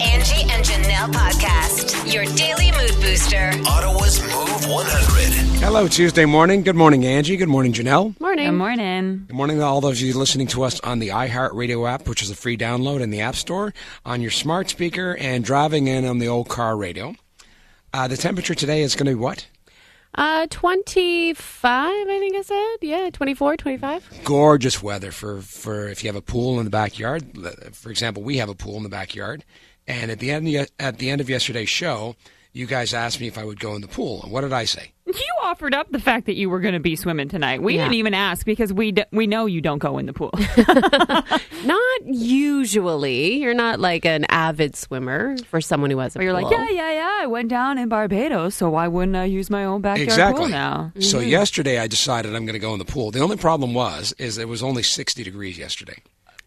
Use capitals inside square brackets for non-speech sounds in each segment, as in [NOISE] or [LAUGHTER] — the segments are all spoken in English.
Angie and Janelle podcast. Your daily mood booster. Ottawa's Move 100. Hello, Tuesday morning. Good morning, Angie. Good morning, Janelle. Morning. Good morning. Good morning to all those of you listening to us on the iHeartRadio app, which is a free download in the App Store, on your smart speaker, and driving in on the old car radio. Uh, the temperature today is going to be what? Uh, 25, I think I said. Yeah, 24, 25. Gorgeous weather for, for if you have a pool in the backyard. For example, we have a pool in the backyard. And at the end, at the end of yesterday's show, you guys asked me if I would go in the pool. And what did I say? You offered up the fact that you were going to be swimming tonight. We Yeah. didn't even ask because we d- we know you don't go in the pool. [LAUGHS] Not usually. You're not like an avid swimmer for someone who has a But you're like, yeah, yeah, yeah. I went down in Barbados, so why wouldn't I use my own backyard exactly. pool now? So Mm-hmm. yesterday I decided I'm going to go in the pool. The only problem was is it was only 60 degrees yesterday.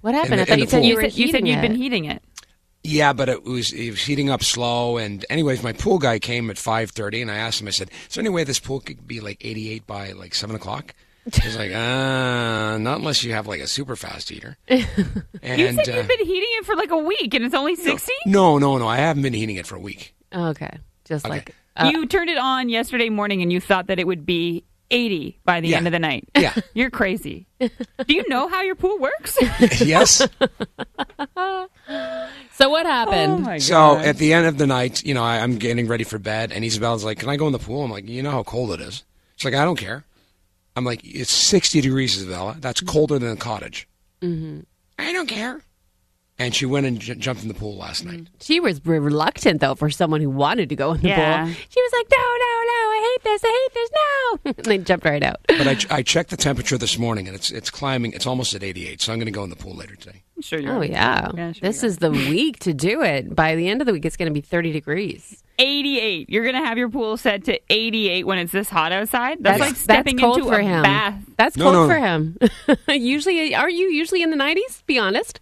What happened? The- I thought you said you You were said, you said heating you'd been heating it. Yeah, but it was it was heating up slow. And anyways, my pool guy came at five thirty, and I asked him. I said, "Is there any way this pool could be like eighty eight by like seven o'clock?" He's like, "Uh, not unless you have like a super fast heater." And [LAUGHS] You said uh, you've been heating it for like a week and it's only 60? no, no, no, I haven't been heating it for a week. Okay. Just Okay. like. Uh, you turned it on yesterday morning and you thought that it would be 80 by the Yeah. end of the night. Yeah. [LAUGHS] You're crazy. Do you know how your pool works? [LAUGHS] yes. [LAUGHS] so what happened? Oh my So at the end of the night, you know, I, I'm getting ready for bed, and Isabella's like, "Can I go in the pool?" I'm like, "You know how cold it is." She's like, "I don't care." I'm like, "It's 60 degrees, Isabella. That's colder than a cottage." Mm-hmm. I don't care. And she went and j- jumped in the pool last night. Mm. She was reluctant, though, for someone who wanted to go in the Yeah. pool. She was like, no, no, no, I hate this, I hate this, no. [LAUGHS] and they jumped right out. But I, ch- I checked the temperature this morning, and it's it's climbing. It's almost at 88. So I'm going to go in the pool later today. I'm sure you're Oh, yeah. Yeah, sure this you is the week to do it. By the end of the week, it's going to be 30 degrees. 88. You're going to have your pool set to 88 when it's this hot outside? That's, like That's stepping cold into for a him. bath. That's No, cold no, for him. [LAUGHS] usually, are you usually in the 90s? Be honest.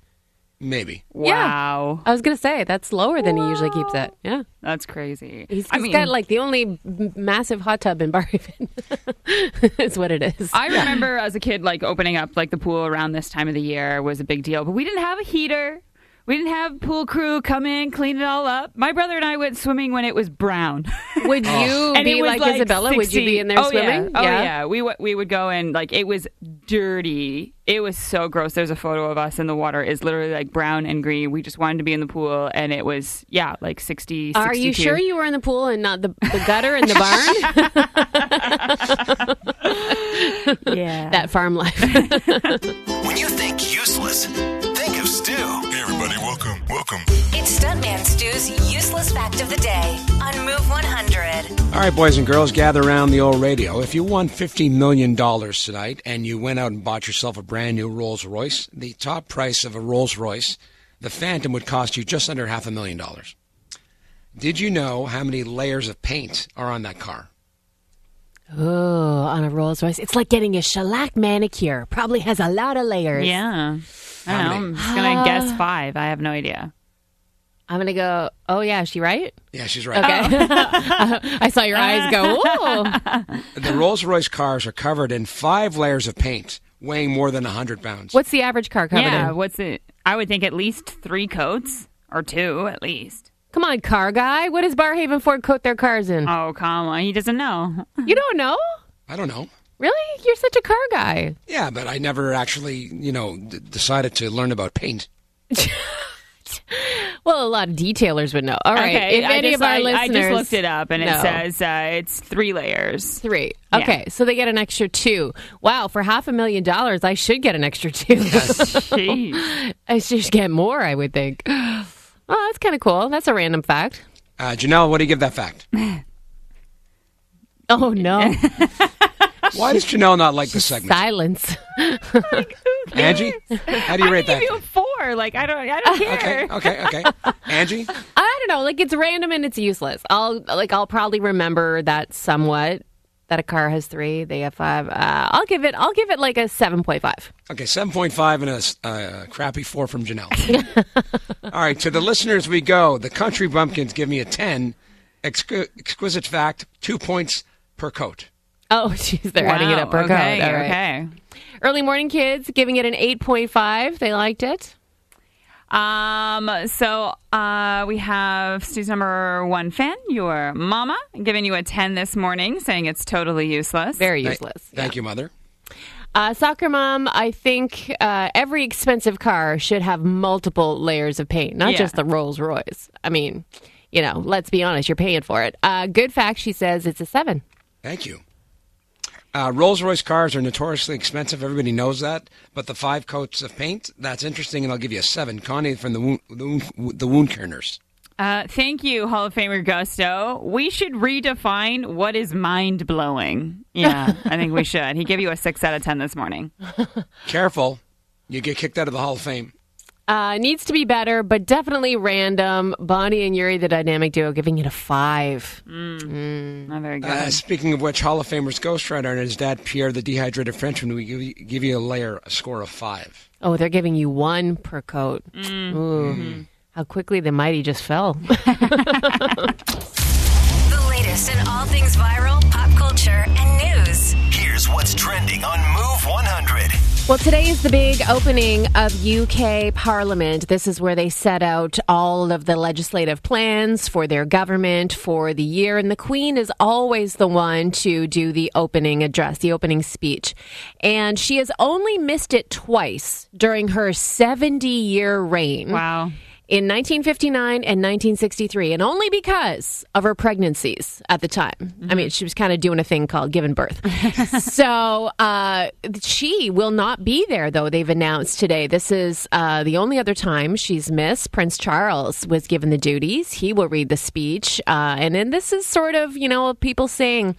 Maybe. Wow. I was going to say that's lower than he usually keeps it. Yeah. That's crazy. He's, I mean, got like the only massive hot tub in Barrhaven. It's [LAUGHS] what it is. I remember as a kid, like opening up like the pool around this time of the year was a big deal, but we didn't have a heater. We didn't have pool crew come in, clean it all up. My brother and I went swimming when it was brown. [LAUGHS] Would you [LAUGHS] and be was like, Isabella? Would you be in there oh, swimming? Yeah. Oh yeah. We w- we would go and like it was dirty. It was so gross. There's a photo of us in the water. It's literally like brown and green. We just wanted to be in the pool, and it was yeah, like 60. Are you sure you were in the pool and not the, the gutter in the [LAUGHS] barn? Yeah. that farm life. [LAUGHS] When you think useless, think of Stu. Hey, everybody, welcome, welcome. It's Stuntman Stu's useless fact of the day on Move 100. All right, boys and girls, gather around the old radio. If you won $50 million tonight and you went out and bought yourself a brand new Rolls Royce, the top price of a Rolls Royce, the Phantom, would cost you just under half a million dollars. Did you know how many layers of paint are on that car? Oh, on a Rolls Royce. It's like getting a shellac manicure. Probably has a lot of layers. Yeah. I How don't know. many? I'm just [GASPS] gonna guess five. I have no idea. I'm going to go, oh, yeah, is she right? Yeah, she's right. Okay. Oh. [LAUGHS] I saw your eyes go, [LAUGHS] oh. The Rolls Royce cars are covered in five layers of paint, weighing more than 100 pounds. What's the average car covered yeah. in? What's it? I would think at least three coats or two at least. Come on, car guy. What does Barrhaven Ford coat their cars in? Oh come on, he doesn't know. [LAUGHS] you don't know? I don't know. Really? You're such a car guy. Yeah, but I never actually, you know, d- decided to learn about paint. [LAUGHS] Well, a lot of detailers would know. All right. Okay, if I any just, of our I, listeners, I just looked it up and No. it says uh, it's three layers. three. Yeah. Okay, so they get an extra two. Wow, for half a million dollars, I should get an extra two. Jeez. [LAUGHS] I should get more, I would think. Oh, that's kind of cool. That's a random fact. Uh, Janelle, what do you give that fact? [LAUGHS] Oh no, [LAUGHS] Why does Janelle not like the segment? silence. Angie, how do you I rate that? give you a four. Like I don't, I don't care. Okay, okay, okay. [LAUGHS] Angie, I don't know. Like it's random and it's useless. I'll like I'll probably remember that somewhat. That a car has three, they have five. Uh, I'll give it. I'll give it like a seven point five. okay, seven point five and a uh, crappy four from Janelle. [LAUGHS] All right, to the listeners we go. The Country Bumpkins give me a ten. Exqu- exquisite fact: two points per coat. Oh, [LAUGHS] jeez, they're adding it up per okay, code. All right. Okay. Early morning kids giving it an eight point five. They liked it. Um, so uh, we have Stu's number one fan, your mama, giving you a 10 this morning, saying it's totally useless. Very Thank- useless. Thank you, mother. Uh, soccer mom, I think uh, every expensive car should have multiple layers of paint, not Yeah. just the Rolls Royce. I mean, you know, let's be honest, you're paying for it. Uh, good fact, she says it's a seven. Thank you. Uh, Rolls Royce cars are notoriously expensive. Everybody knows that. But the five coats of paint, that's interesting, and I'll give you a seven. Connie from the wound, the, wound, the wound Kerners. Uh, thank you, Hall of Famer Gusto. We should redefine what is mind blowing. Yeah, I think we [LAUGHS] should. He gave you a six out of 10 this morning. Careful, you get kicked out of the Hall of Fame. Uh, needs to be better, but definitely random. Bonnie and Yuri, the dynamic duo, giving it a five. Not very good. Uh, speaking of which, Hall of Famers Ghost Rider and his dad Pierre, the dehydrated Frenchman, we give you, give you a layer, a score of five. Oh, they're giving you one per coat. Ooh. How quickly the mighty just fell. [LAUGHS] [LAUGHS] The latest in all things viral, pop culture, and news. Here's what's trending on Move 100. Well, today is the big opening of UK Parliament. This is where they set out all of the legislative plans for their government for the year. And the Queen is always the one to do the opening address, the opening speech. And she has only missed it twice during her 70 year reign. wow. In 1959 and 1963, and only because of her pregnancies at the time. I mean, she was kind of doing a thing called giving birth. [LAUGHS] so uh, she will not be there, though, they've announced today. This is uh, the only other time she's missed. Prince Charles was given the duties. He will read the speech. Uh, and then this is sort of, you know, people saying,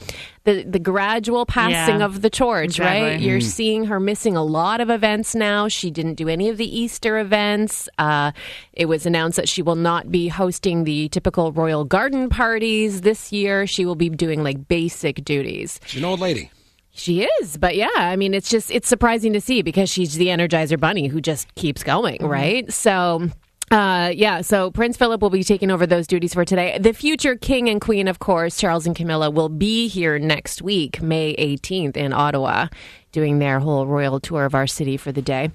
the, the gradual passing Yeah, of the torch, right? You're seeing her missing a lot of events now. She didn't do any of the Easter events. Uh, it was announced that she will not be hosting the typical royal garden parties this year. She will be doing like basic duties. She's an old lady. She is, but yeah, I mean, it's just it's surprising to see because she's the Energizer Bunny who just keeps going, right? So. Uh, yeah, so Prince Philip will be taking over those duties for today. The future king and queen, of course, Charles and Camilla, will be here next week, May 18th, in Ottawa, doing their whole royal tour of our city for the day.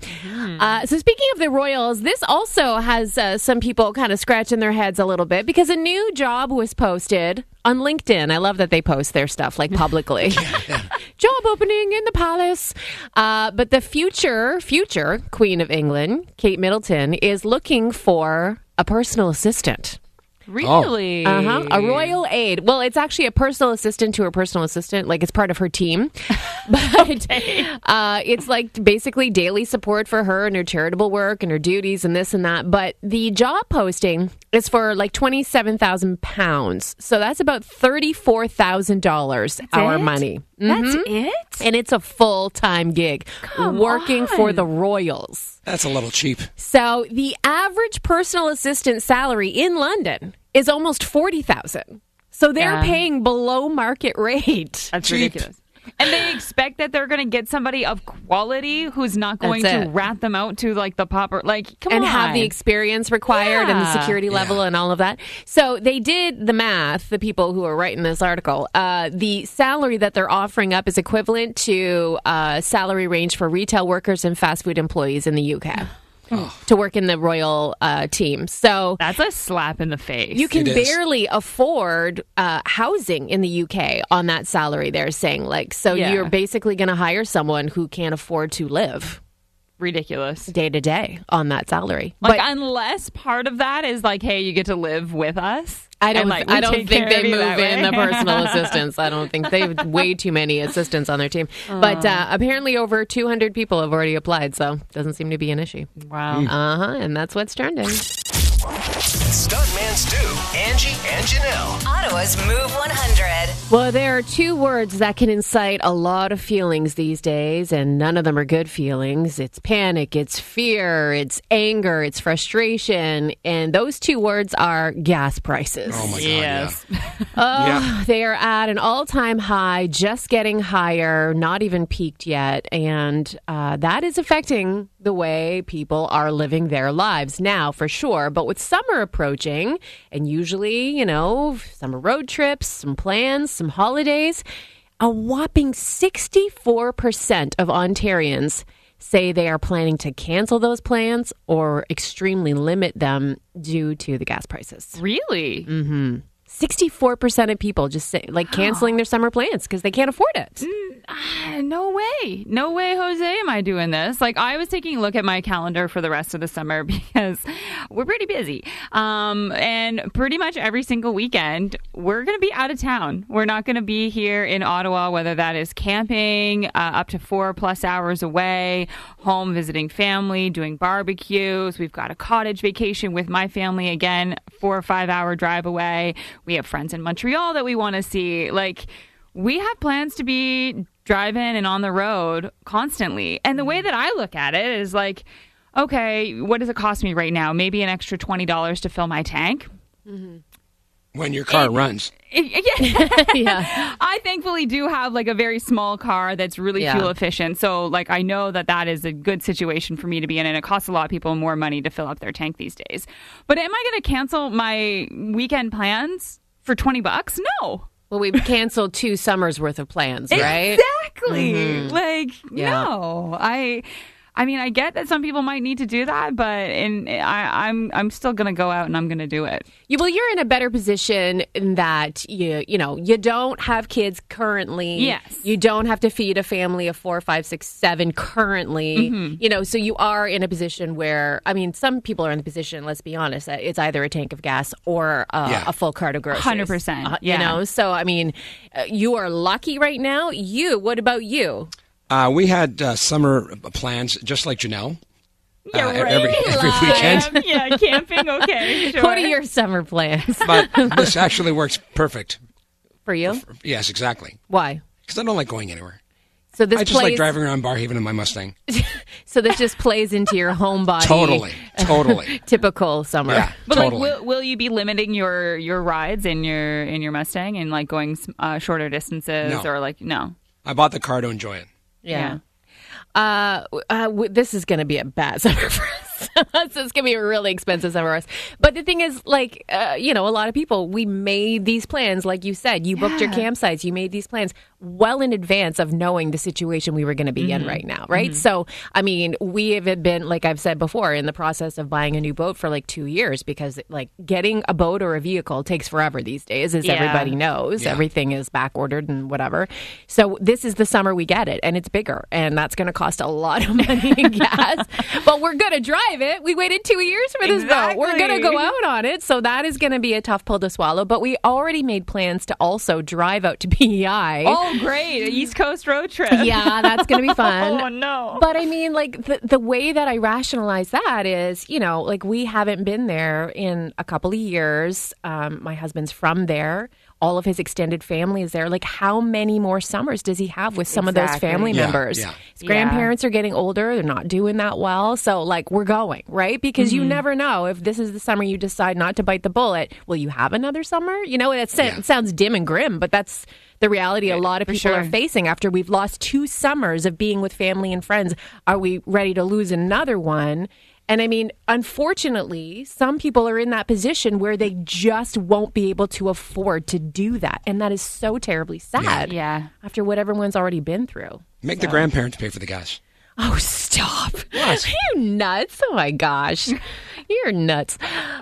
Uh, so, speaking of the royals, this also has uh, some people kind of scratching their heads a little bit because a new job was posted on LinkedIn. I love that they post their stuff like publicly. [LAUGHS] job opening in the palace. Uh, but the future, future Queen of England, Kate Middleton, is looking for a personal assistant. Really? Uh huh. A royal aide. Well, it's actually a personal assistant to her personal assistant. Like it's part of her team, [LAUGHS] but uh, it's like basically daily support for her and her charitable work and her duties and this and that. But the job posting is for like twenty seven thousand pounds. So that's about thirty four thousand dollars our it? money. That's Mhm. it? And it's a full time gig Come working for the royals. That's a little cheap. So the average personal assistant salary in London is almost forty thousand. So they're Yeah. paying below market rate. That's Cheap. ridiculous. And they expect that they're going to get somebody of quality who's not going That's to it. rat them out to like the popper. Like, come and on. have the experience required and the security level Yeah. and all of that. So they did the math, the people who are writing this article. Uh, the salary that they're offering up is equivalent to uh, salary range for retail workers and fast food employees in the UK [GASPS] to work in the royal uh, team. So That's a slap in the face. You can barely afford uh, housing in the UK on that salary. They're saying like, so Yeah. you're basically going to hire someone who can't afford to live ridiculous. day to day on that salary. Like, but unless part of that is like, hey, you get to live with us. I don't. like, I don't think they move in the personal [LAUGHS] assistants. I don't think they have way too many assistants on their team. [LAUGHS] But uh, apparently, over 200 people have already applied, so doesn't seem to be an issue. wow. Uh huh. And that's what's trending. Stuntman Stu, Angie, and Janelle. Ottawa's Move 100. Well, there are two words that can incite a lot of feelings these days, and none of them are good feelings. It's panic, it's fear, it's anger, it's frustration, and those two words are gas prices. Oh my God. Yes. god! [LAUGHS] Oh, Yeah. they are at an all time high, just getting higher, not even peaked yet. And uh, that is affecting the way people are living their lives now, for sure. But with summer approaching, and usually, you know, summer road trips, some plans, some holidays, a whopping 64% of Ontarians say they are planning to cancel those plans or extremely limit them due to the gas prices. Really? Mm-hmm. 64% of people just say, like canceling their summer plans because they can't afford it. Ah, no way. No way, Jose, am I doing this. Like, I was taking a look at my calendar for the rest of the summer [LAUGHS] because we're pretty busy. Um, and pretty much every single weekend, we're going to be out of town. We're not going to be here in Ottawa, whether that is camping uh, up to four plus hours away, home visiting family, doing barbecues. We've got a cottage vacation with my family again, four or five hour drive away. We have friends in Montreal that we want to see. Like, we have plans to be driving and on the road constantly. And the way mm-hmm. that I look at it is like, okay, what does it cost me right now? Maybe an extra $20 to fill my tank. Mm-hmm. When your car runs. [LAUGHS] yeah. [LAUGHS] yeah. [LAUGHS] I thankfully do have like a very small car that's really Yeah. fuel efficient. So like I know that that is a good situation for me to be in and it costs a lot of people more money to fill up their tank these days. But am I going to cancel my weekend plans for 20 bucks? No. Well, we've canceled two summers worth of plans, right? Exactly. Mm-hmm. Like Yeah. no. I I mean, I get that some people might need to do that, but in I, I'm I'm still gonna go out and I'm gonna do it. You, well, you're in a better position in that you you know you don't have kids currently. Yes. You don't have to feed a family of four, five, six, seven currently. Mm-hmm. You know, so you are in a position where I mean, some people are in the position. Let's be honest, that it's either a tank of gas or uh, Yeah. a full cart of groceries. 100%, Uh, yeah. You know, so I mean, uh, you are lucky right now. You. What about you? Uh, we had uh, summer plans, just like Janelle. Yeah, uh, every, right. every [LAUGHS] weekend. Um, yeah, camping. Okay, [LAUGHS] sure. What are your summer plans But [LAUGHS] this actually works perfect. for you? Yes, exactly. Why? Because I don't like going anywhere. So this I just plays. like driving around Barrhaven in my Mustang. So this just plays into your home body. Totally, totally. Typical summer. Yeah, But totally. like, will, will you be limiting your your rides in your in your Mustang and like going uh, shorter distances No. or like no? I bought the car to enjoy it. Yeah. Uh, uh, w- this is going to be a bad [LAUGHS] summer for us. [LAUGHS] this is going to be a really expensive summer for us. But the thing is, like, uh, you know, a lot of people, we made these plans, like you said, you booked your campsites, you made these plans well in advance of knowing the situation we were going to be in right now, right? So, I mean, we have been, like I've said before, in the process of buying a new boat for like two years because, like, getting a boat or a vehicle takes forever these days, as Yeah. everybody knows. Yeah. Everything is back ordered and whatever. So this is the summer we get it, and it's bigger, and that's going to cost a lot of money in [LAUGHS] gas. but we're going to drive it. We waited two years for this boat. We're going to go out on it, so that is going to be a tough pill to swallow. But we already made plans to also drive out to [LAUGHS] PEI. Oh, great! East Coast road trip. [LAUGHS] Yeah, that's going to be [LAUGHS] fun. Oh no. But I mean, like the the way that I rationalize that is, you know, like we haven't been there in a couple of years. Um, my husband's from there. All of his extended family is there. Like, how many more summers does he have with some of those family Yeah, members? yeah. His grandparents are getting older. They're not doing that well. So, like, we're going, right? Because Mm-hmm. you never know if this is the summer you decide not to bite the bullet. Will you have another summer? You know, it, Yeah. it sounds dim and grim, but that's the reality a lot of For people are facing after we've lost two summers of being with family and friends. Are we ready to lose another one? And I mean, unfortunately, some people are in that position where they just won't be able to afford to do that. And that is so terribly sad. Yeah. After what everyone's already been through. Make the grandparents pay for the gas. Oh, stop. [LAUGHS] Are you nuts? Oh my gosh. [LAUGHS] You're nuts.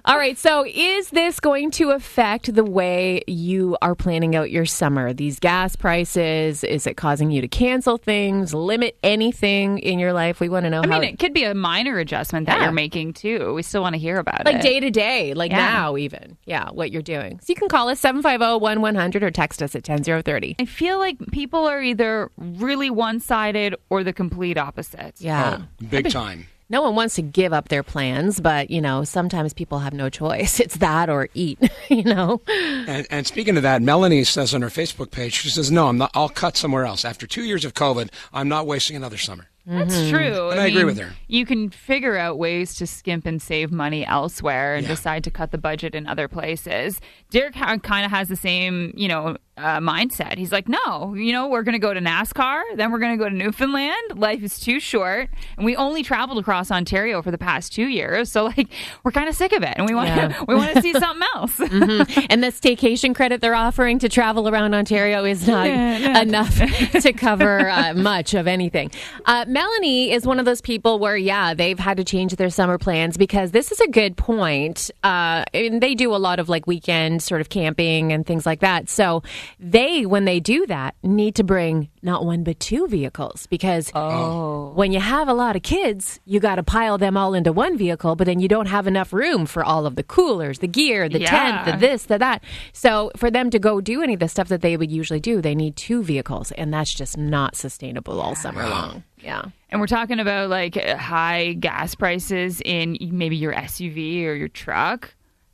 All right. So, is this going to affect the way you are planning out your summer? These gas prices, is it causing you to cancel things, limit anything in your life? We want to know I how. mean, it could be a minor adjustment that Yeah. you're making too. We still want to hear about like it. Like day to day, like Yeah. now, even. Yeah, what you're doing. So, you can call us 750 1100 or text us at 10030. I feel like people are either really one sided or the complete opposite. Yeah. Oh, big time. No one wants to give up their plans, but you know, sometimes people have no choice. [LAUGHS] It's that or eat, [LAUGHS] you know. And, and speaking of that, Melanie says on her Facebook page, she says, "No, I'm not. I'll cut somewhere else. After two years of COVID, I'm not wasting another summer." That's Mm-hmm. true. And I agree with her. You can figure out ways to skimp and save money elsewhere and Yeah. decide to cut the budget in other places. Derek kind of has the same, you know, uh, mindset. He's like, no, you know, we're going to go to NASCAR, then we're going to go to Newfoundland. Life is too short, and we only traveled across Ontario for the past two years, so like we're kind of sick of it, and we want to Yeah. we want to see [LAUGHS] something else. and the staycation credit they're offering to travel around Ontario is not enough [LAUGHS] to cover uh, much of anything. Uh, Melanie is one of those people where, yeah, they've had to change their summer plans because this is a good point. Uh, and they do a lot of like weekend sort of camping and things like that. So they, when they do that, need to bring not one but two vehicles because oh. when you have a lot of kids, you got to pile them all into one vehicle, but then you don't have enough room for all of the coolers, the gear, the tent, the this, the that. So for them to go do any of the stuff that they would usually do, they need two vehicles, and that's just not sustainable all summer long. Yeah. And we're talking about like high gas prices in maybe your SUV or your truck.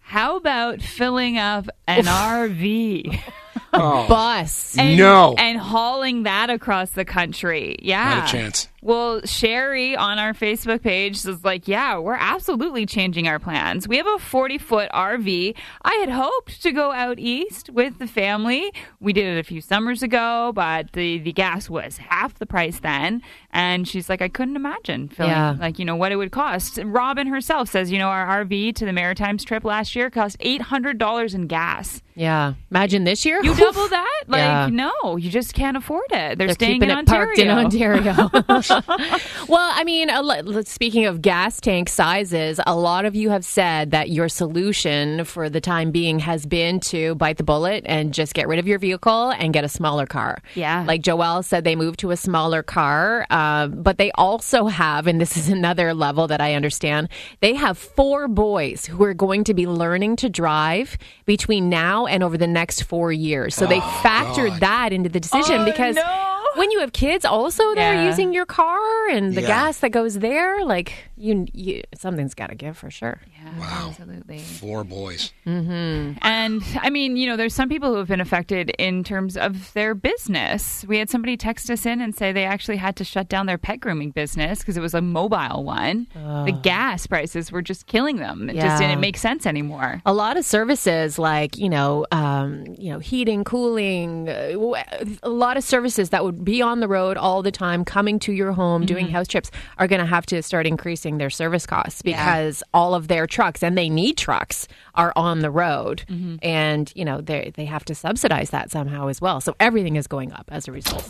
How about filling up an RV [LAUGHS] oh. Bus. and, No. and hauling that across the country? Yeah. Not a chance. Well, Sherry on our Facebook page is like, yeah, we're absolutely changing our plans. We have a 40 foot RV. I had hoped to go out east with the family. We did it a few summers ago, but the, the gas was half the price then. And she's like, I couldn't imagine filling, Yeah. like, you know, what it would cost. Robin herself says, you know, our RV to the Maritimes trip last year cost $800 in gas. Yeah. Imagine this year. You double [LAUGHS] that? Like, Yeah. no, you just can't afford it. They're, They're staying keeping in it parked in Ontario. [LAUGHS] [LAUGHS] Ontario. [LAUGHS] well, I mean, a lo- speaking of gas tank sizes, a lot of you have said that your solution for the time being has been to bite the bullet and just get rid of your vehicle and get a smaller car. Yeah. Like Joelle said, they moved to a smaller car, uh, but they also have, and this is [LAUGHS] another level that I understand, they have four boys who are going to be learning to drive between now and over the next four years. So they factored God. that into the decision Oh, because no. When you have kids also they're Yeah. using your car and the Yeah. gas that goes there like you, you something's got to give for sure Wow. Absolutely. Four boys. Mm-hmm. And I mean, you know, there's some people who have been affected in terms of their business. We had somebody text us in and say they actually had to shut down their pet grooming business because it was a mobile one. The gas prices were just killing them. It Yeah. just didn't make sense anymore. a lot of services like you know um, you know heating cooling uh, a lot of services that would be on the road all the time coming to your home doing mm-hmm. house trips are going to have to start increasing their service costs because all of their trucks and they need trucks are on the road and you know they they have to subsidize that somehow as well so everything is going up as a result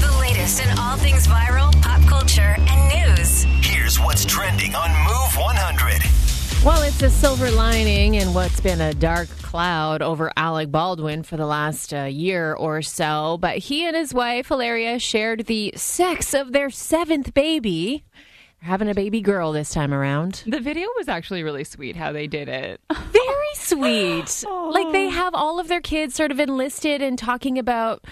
The latest in all things viral, pop culture, and news. Here's what's trending on Move 100. Well, it's a silver lining in what's been a dark cloud over Alec Baldwin for the last uh, year or so. But he and his wife, Hilaria, shared the sex of their seventh baby. Having a baby girl this time around. The video was actually really sweet how they did it. Very sweet. [LAUGHS] Oh. Like they have all of their kids sort of enlisted and talking about.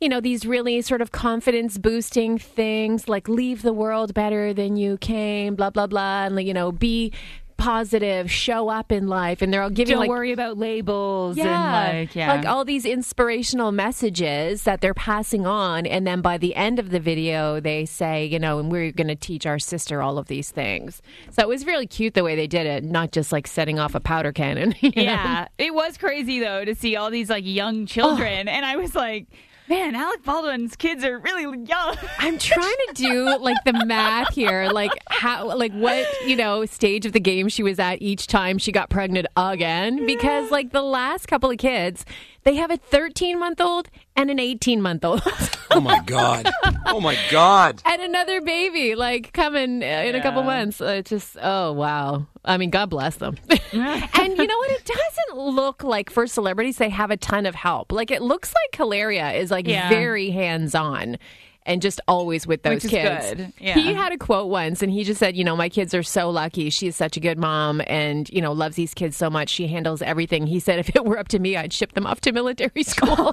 You know, these really sort of confidence boosting things like leave the world better than you came, blah, blah, blah. And, like, you know, be positive, show up in life. And they're all giving Don't like worry about labels yeah, and like yeah. like all these inspirational messages that they're passing on, and then by the end of the video, they say, you know, and we're going to teach our sister all of these things. So it was really cute the way they did it, not just like setting off a powder cannon. [LAUGHS] you know? Yeah, it was crazy though to see all these like young children, and I was like, man, Alec Baldwin's kids are really young. [LAUGHS] I'm trying to do like the math here, like how, like what you know stage of the game she was at each time she got pregnant again. Because like the last couple of kids, they have a 13 month old and an 18 month old. Oh my God. Oh my God. [LAUGHS] and another baby like coming uh, in a couple months. Uh, It's just oh wow. I mean, God bless them. [LAUGHS] [LAUGHS] and you know what? It doesn't look like for celebrities they have a ton of help. Like it looks like Hilaria is like Yeah. very hands on. And just always with those Which is kids. good. Yeah. He had a quote once, and he just said, "You know, my kids are so lucky. She is such a good mom, and you know, loves these kids so much. She handles everything." He said, "If it were up to me, I'd ship them off to military [LAUGHS] school." [LAUGHS]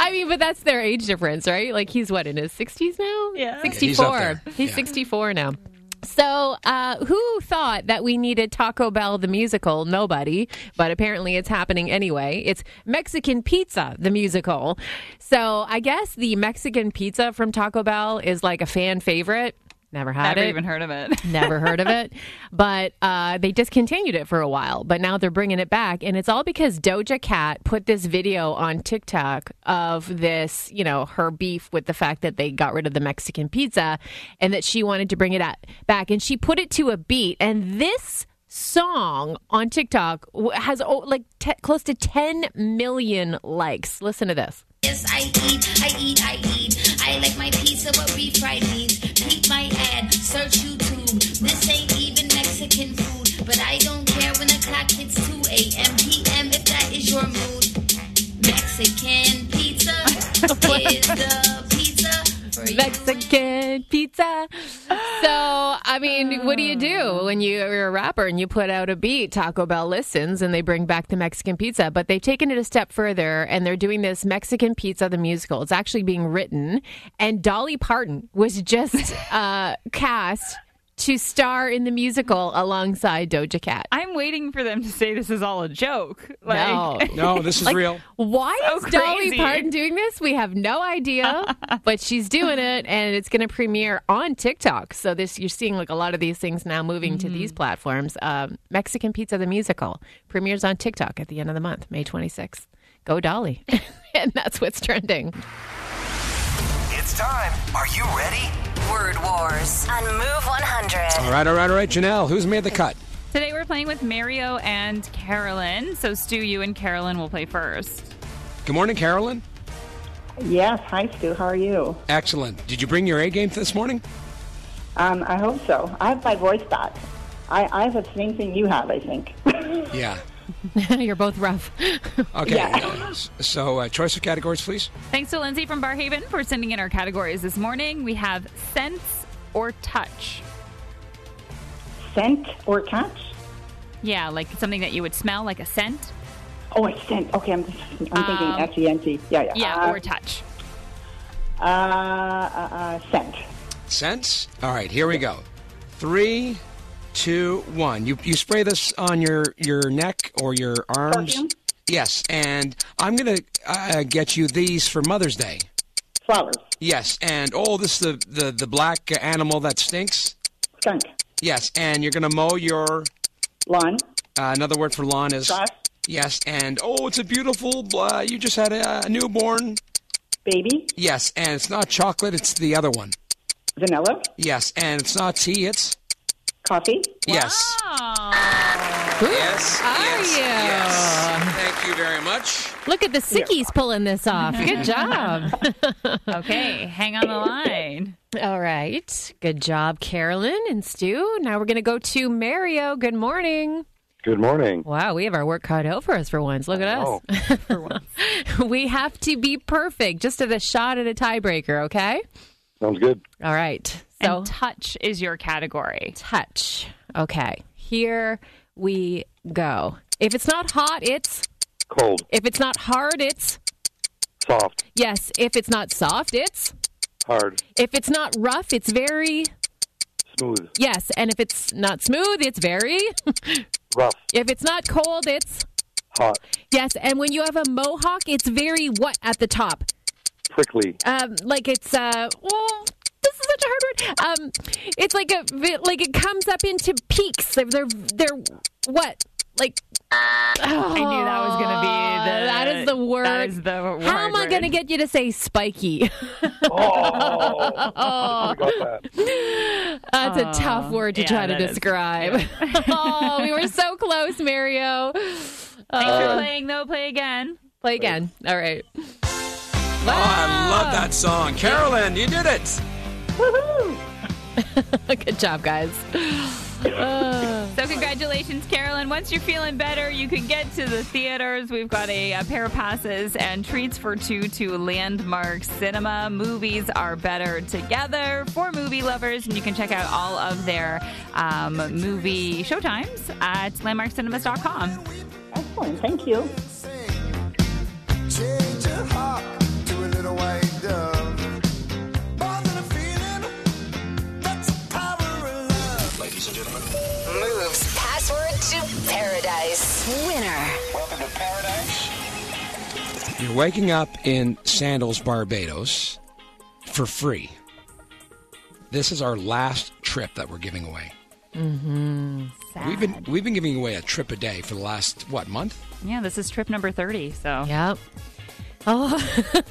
I mean, but that's their age difference, right? Like he's what in his sixties now? Yeah. sixty-four. Yeah, he's. He's Yeah. sixty-four now. So, uh, who thought that we needed Taco Bell the musical? Nobody, but apparently it's happening anyway. It's Mexican Pizza the musical. So, I guess the Mexican pizza from Taco Bell is like a fan favorite. Never had it. Never it. even heard of it. [LAUGHS] Never heard of it. But uh, they discontinued it for a while. But now they're bringing it back. And it's all because Doja Cat put this video on TikTok of this, you know, her beef with the fact that they got rid of the Mexican pizza and that she wanted to bring it at, back. And she put it to a beat. And this song on TikTok has oh, like close to 10 million likes. Listen to this. Yes, I eat, I eat, I eat. I like my pizza with refried beans. Peep my ad, search YouTube. This ain't even Mexican food, but I don't care when the clock hits 2 a.m. p.m. if that is your mood. Mexican pizza [LAUGHS] is the pizza for you. Mexican pizza. So, I mean, what do you do when you're a rapper and you put out a beat? Taco Bell listens and they bring back the Mexican pizza, but they've taken it a step further and they're doing this Mexican pizza the musical. It's actually being written, and Dolly Parton was just [LAUGHS] uh, cast to star in the musical alongside Doja Cat. I'm waiting for them to say this is all a joke. Like, No. [LAUGHS] No, this is Like, real. Why So is Dolly. Parton doing this? We have no idea, [LAUGHS] but she's doing it, and it's going to premiere on TikTok. So this you're seeing like a lot of these things now moving to Mm-hmm. these platforms. Um, Mexican Pizza the musical premieres on TikTok at the end of the month, May 26th. Go Dolly, [LAUGHS] and that's what's trending. It's time. Are you ready? Word Wars on Move 100. All right, all right, all right. Janelle, who's made the cut? Today we're playing with Mario and Carolyn. So Stu, you and Carolyn will play first. Good morning, Carolyn. Yes. Hi, Stu. How are you? Excellent. Did you bring your A game this morning? Um, I hope so. I have my voice back. I, I have the same thing you have, I think. [LAUGHS] Yeah. [LAUGHS] you're both rough. [LAUGHS] Okay. Yeah. So, uh, choice of categories, please. Thanks to Lindsay from Barrhaven for sending in our categories this morning. We have sense or touch. scent or touch? Yeah, like something that you would smell, like a scent. Oh, a scent. Okay, I'm, I'm thinking Um, S-E-N-T. Yeah, yeah. Yeah, Uh, or touch. uh, uh, uh, scent. Sense. All right, here we go. Three, two, one. You you spray this on your your neck or your arms. Perfume? Yes, and I'm gonna uh, get you these for Mother's Day. Flowers. Yes, and oh, this is the the the black animal that stinks. Skunk. Yes, and you're gonna mow your. Lawn. Uh, another word for lawn is. Grass. Yes, and oh, it's a beautiful. Uh, you just had a, a newborn. Baby. Yes, and it's not chocolate. It's the other one. Vanilla. Yes, and it's not tea. It's Coffee. yes. Oh. Yes. are yes, you? Yes. Thank you very much. Look at the sickies pulling this off. Good [LAUGHS] job. [LAUGHS] Okay, hang on the line. All right. Good job, Carolyn and Stu. Now we're going to go to Mario. Good morning. Good morning. Wow, we have our work cut out for us for once. Look at know. us. [LAUGHS] for once. we have to be perfect, just at a shot at a tiebreaker, okay? Sounds good. All right. So, and touch is your category. touch. Okay. Here we go. If it's not hot, it's. Cold, If it's not hard, it's. soft, Yes. If it's not soft, it's. hard, If it's not rough, it's very. smooth, Yes. And if it's not smooth, it's very. [LAUGHS] rough, if it's not cold, it's. hot, Yes. And when you have a mohawk, it's very what at the top? prickly, um, like it's uh, well, this is such a hard word. Um, it's like a like it comes up into peaks. They're they're, they're what like. I knew that was going to be the. Oh, that is the word. That is the word. How am I going to get you to say spiky? [LAUGHS] Oh, I that. That's a tough word to yeah, try to that is- describe. [LAUGHS] oh, we were so close, Mario. Thanks for Uh, playing, though. Play again. Play again. All right. Oh, I love that song. Carolyn, you did it. Woohoo! [LAUGHS] Good job, guys. So, congratulations, Carolyn. Once you're feeling better, you can get to the theaters. We've got a, a pair of passes and treats for two to Landmark Cinema. Movies are better together for movie lovers, and you can check out all of their um, movie showtimes at landmarkcinemas.com. Excellent. Thank you. Paradise. Winner. welcome to paradise. You're waking up in Sandals, Barbados, for free. This is our last trip that we're giving away. Mm-hmm. We've been we've been giving away a trip a day for the last what month? Yeah, this is trip number 30. So, Yep. Oh,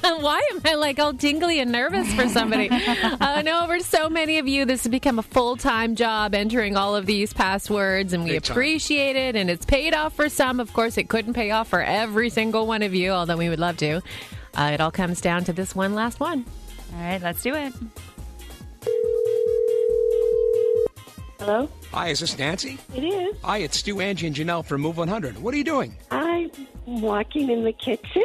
[LAUGHS] why am I like all tingly and nervous for somebody? I know for so many of you, this has become a full time job entering all of these passwords, and we Big time. appreciate it. And it's paid off for some. Of course, it couldn't pay off for every single one of you, although we would love to. Uh, it all comes down to this one last one. all right, let's do it. Hello? Hi, is this Nancy? It is. Hi, it's Stu, Angie, and Janelle from Move 100. What are you doing? I'm walking in the kitchen.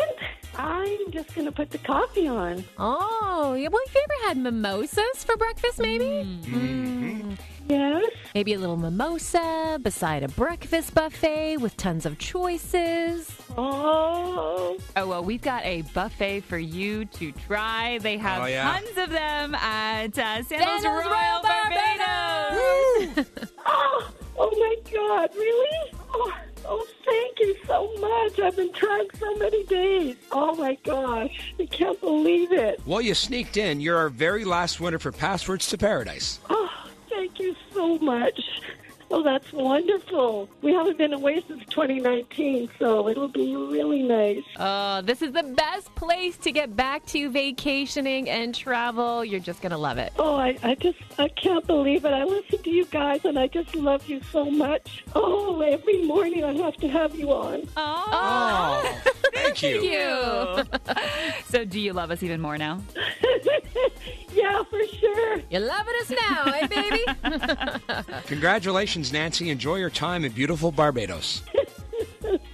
I'm just going to put the coffee on. Oh, yeah. Well, have you ever had mimosas for breakfast, maybe? Mm. Yes. Maybe a little mimosa beside a breakfast buffet with tons of choices. Oh. Oh, well, we've got a buffet for you to try. They have Oh, yeah. tons of them at uh, Sandals Sandals Royal, Royal Barbados. [LAUGHS] Oh, oh my God, really? Thank you so much. I've been trying so many days. Oh my gosh, I can't believe it. Well, you sneaked in. You're our very last winner for Passwords to Paradise. Oh, thank you so much. Oh, that's wonderful. We haven't been away since 2019, so it'll be really nice. Oh, this is the best place to get back to vacationing and travel. You're just going to love it. Oh, I, I just, I can't believe it. I listen to you guys and I just love you so much. Oh, every morning I have to have you on. Oh, [LAUGHS] thank you. You. [LAUGHS] So, do you love us even more now? [LAUGHS] yeah, for sure. You're loving us now, eh, baby? Congratulations, Nancy. Enjoy your time in beautiful Barbados. [LAUGHS]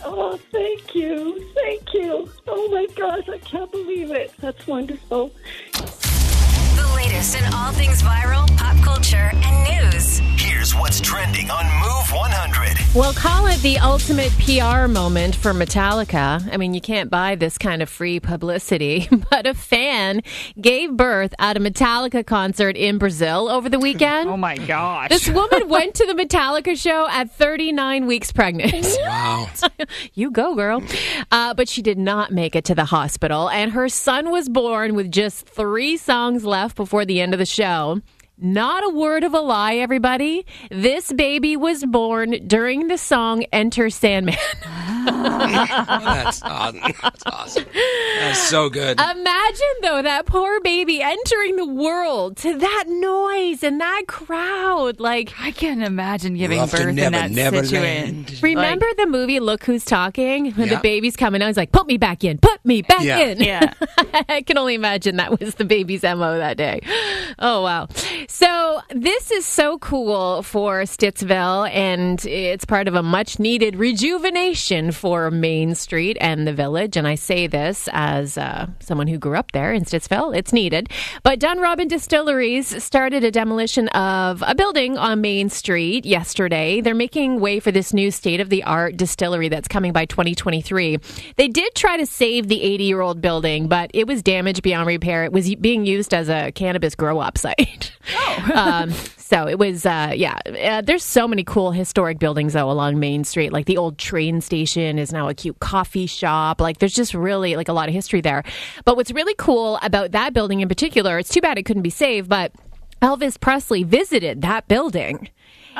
Oh, thank you. Thank you. Oh my gosh, I can't believe it. That's wonderful. The latest in all things viral, pop culture, and news. Here's what's trending on Move 100. We'll call it the ultimate PR moment for Metallica. I mean, you can't buy this kind of free publicity, [LAUGHS] but a fan gave birth at a Metallica concert in Brazil over the weekend. [LAUGHS] Oh, my gosh. This woman [LAUGHS] went to the Metallica show at 39 weeks pregnant. Wow. you go, girl. Uh, but she did not make it to the hospital, and her son was born with just three songs left before the end of the show. Not a word of a lie, everybody. This baby was born during the song Enter Sandman. [LAUGHS] That's awesome. That's awesome. That's so good. Imagine, though, that poor baby entering the world to that noise and that crowd. Like, I can't imagine giving Rough to birth in that Neverland. situation. remember the movie Look Who's Talking? When Yeah. the baby's coming out, he's like, put me back in, put me back Yeah. in. Yeah. [LAUGHS] I can only imagine that was the baby's MO that day. Oh, wow. So, this is so cool for Stittsville, and it's part of a much needed rejuvenation for Main Street and the village. And I say this as uh, someone who grew up there in Stittsville. It's needed. But Dunrobin Distilleries started a demolition of a building on Main Street yesterday. They're making way for this new state of the art distillery that's coming by 2023. They did try to save the 80 year old building, but it was damaged beyond repair. It was being used as a cannabis grow up [LAUGHS] site. [LAUGHS] Um, so it was, uh, yeah. Uh, there's so many cool historic buildings, though, along Main Street. Like the old train station is now a cute coffee shop. Like there's just really like a lot of history there. But what's really cool about that building in particular, it's too bad it couldn't be saved, but Elvis Presley visited that building.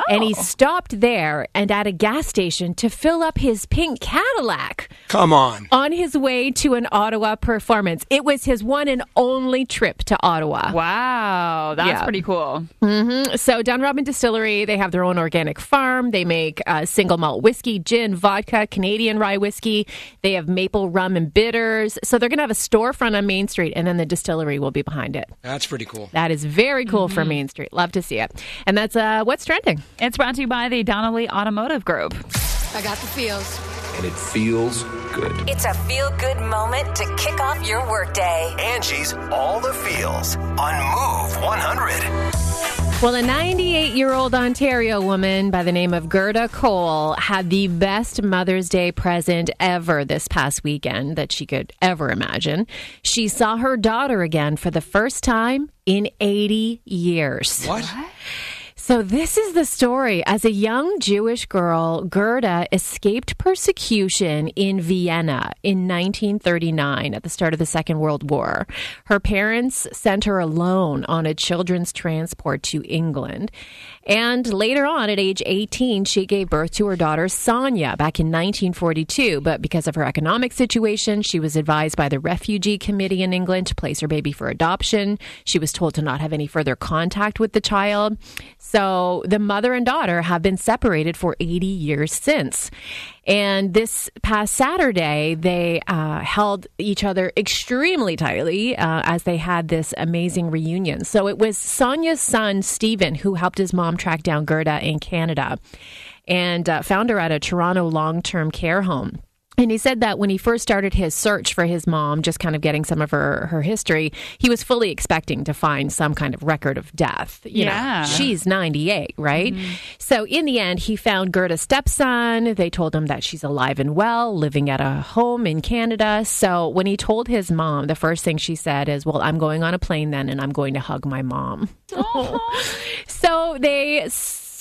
And he stopped there and at a gas station to fill up his pink Cadillac Come on. on his way to an Ottawa performance. It was his one and only trip to Ottawa. Wow, that's Yeah. pretty cool. So Dunrobin Distillery, they have their own organic farm. They make uh, single malt whiskey, gin, vodka, Canadian rye whiskey. They have maple rum and bitters. So they're going to have a storefront on Main Street, and then the distillery will be behind it. That's pretty cool. That is very cool for Main Street. Love to see it. And that's uh, what's trending. It's brought to you by the Donnelly Automotive Group. I got the feels. And it feels good. It's a feel good moment to kick off your workday. Angie's All the Feels on Move 100. Well, a 98 year old Ontario woman by the name of Gerda Cole had the best Mother's Day present ever this past weekend that she could ever imagine. She saw her daughter again for the first time in 80 years. What? So, this is the story. As a young Jewish girl, Gerda escaped persecution in Vienna in 1939 at the start of the Second World War. Her parents sent her alone on a children's transport to England. And later on, at age 18, she gave birth to her daughter Sonia back in 1942. But because of her economic situation, she was advised by the Refugee Committee in England to place her baby for adoption. She was told to not have any further contact with the child. So the mother and daughter have been separated for 80 years since. And this past Saturday, they uh, held each other extremely tightly uh, as they had this amazing reunion. So it was Sonia's son, Stephen, who helped his mom track down Gerda in Canada and uh, found her at a Toronto long term care home. And he said that when he first started his search for his mom, just kind of getting some of her, her history, he was fully expecting to find some kind of record of death. You Yeah. know, she's 98, right? Mm-hmm. So in the end, he found Gerda's stepson. They told him that she's alive and well, living at a home in Canada. So when he told his mom, the first thing she said is, Well, I'm going on a plane then and I'm going to hug my mom. Oh. [LAUGHS] So they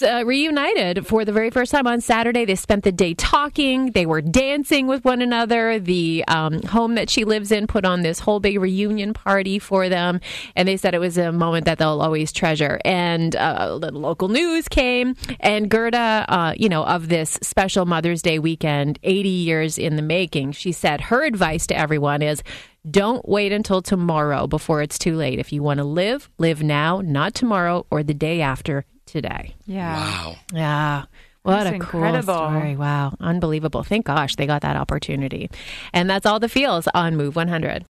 uh, reunited for the very first time on Saturday. They spent the day talking. They were dancing with one another. The um, home that she lives in put on this whole big reunion party for them, and they said it was a moment that they'll always treasure. And uh, the local news came, and Gerda, uh, you know, of this special Mother's Day weekend, 80 years in the making, she said her advice to everyone is. Don't wait until tomorrow before it's too late. If you want to live, live now, not tomorrow or the day after today. Yeah. Wow. Yeah. What That's a cool story. Wow. Unbelievable. Thank gosh they got that opportunity. And that's all the feels on Move 100.